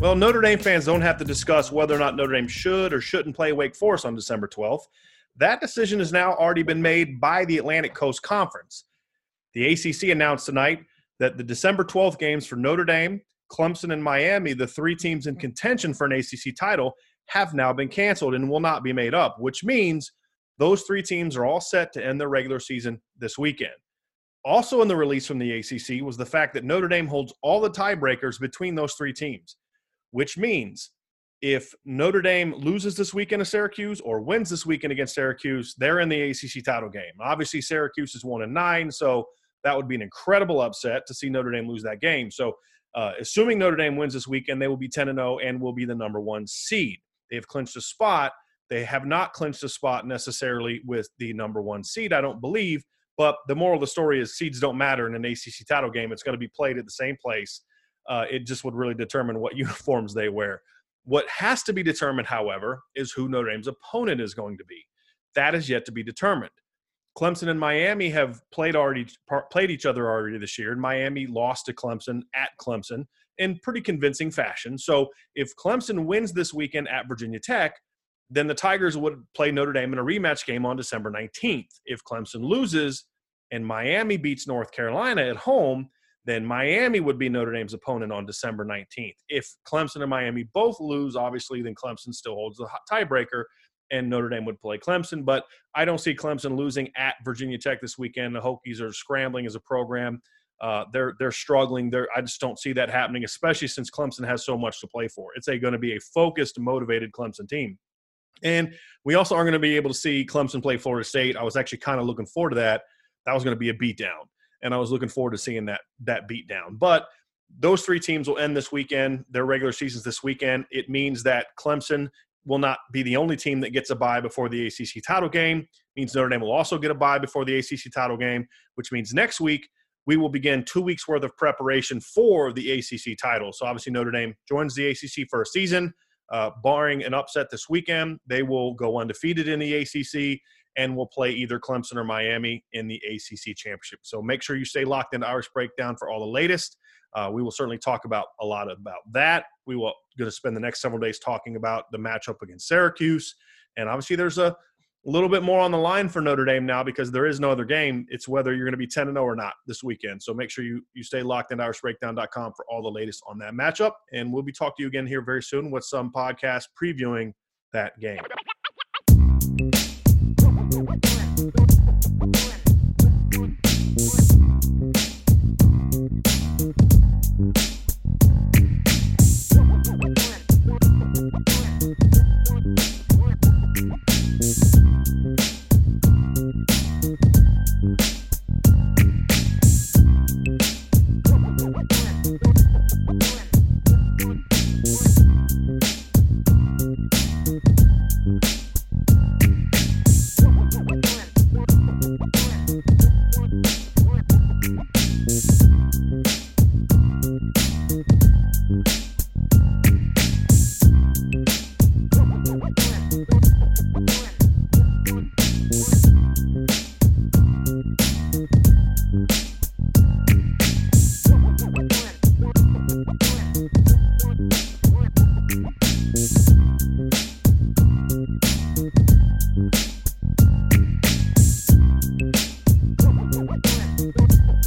Well, Notre Dame fans don't have to discuss whether or not Notre Dame should or shouldn't play Wake Forest on December 12th. That decision has now already been made by the Atlantic Coast Conference. The ACC announced tonight that the December 12th games for Notre Dame, Clemson, and Miami, the three teams in contention for an ACC title, have now been canceled and will not be made up, which means those three teams are all set to end their regular season this weekend. Also, in the release from the ACC was the fact that Notre Dame holds all the tiebreakers between those three teams which means if Notre Dame loses this weekend to Syracuse or wins this weekend against Syracuse, they're in the ACC title game. Obviously, Syracuse is one and nine, so that would be an incredible upset to see Notre Dame lose that game. So, uh, assuming Notre Dame wins this weekend, they will be 10 and 0 and will be the number one seed. They have clinched a spot. They have not clinched a spot necessarily with the number one seed, I don't believe. But the moral of the story is seeds don't matter in an ACC title game. It's going to be played at the same place uh, it just would really determine what uniforms they wear. What has to be determined, however, is who Notre Dame's opponent is going to be. That is yet to be determined. Clemson and Miami have played already played each other already this year, and Miami lost to Clemson at Clemson in pretty convincing fashion. So if Clemson wins this weekend at Virginia Tech, then the Tigers would play Notre Dame in a rematch game on December 19th. If Clemson loses and Miami beats North Carolina at home, then Miami would be Notre Dame's opponent on December 19th. If Clemson and Miami both lose, obviously, then Clemson still holds the tiebreaker and Notre Dame would play Clemson. But I don't see Clemson losing at Virginia Tech this weekend. The Hokies are scrambling as a program. Uh, they're they're struggling. They're, I just don't see that happening, especially since Clemson has so much to play for. It's going to be a focused, motivated Clemson team. And we also are going to be able to see Clemson play Florida State. I was actually kind of looking forward to that. That was going to be a beatdown and I was looking forward to seeing that that beat down. But those three teams will end this weekend. Their regular seasons this weekend. It means that Clemson will not be the only team that gets a bye before the ACC title game. It means Notre Dame will also get a bye before the ACC title game, which means next week we will begin two weeks worth of preparation for the ACC title. So obviously Notre Dame joins the ACC for a season. Uh, barring an upset this weekend, they will go undefeated in the ACC and will play either Clemson or Miami in the ACC championship. So make sure you stay locked into Irish Breakdown for all the latest. Uh, we will certainly talk about a lot about that. We will going to spend the next several days talking about the matchup against Syracuse, and obviously there's a little bit more on the line for Notre Dame now because there is no other game. It's whether you're going to be 10 and 0 or not this weekend. So make sure you you stay locked in irishbreakdown.com for all the latest on that matchup. And we'll be talking to you again here very soon with some podcast previewing that game.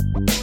Bye.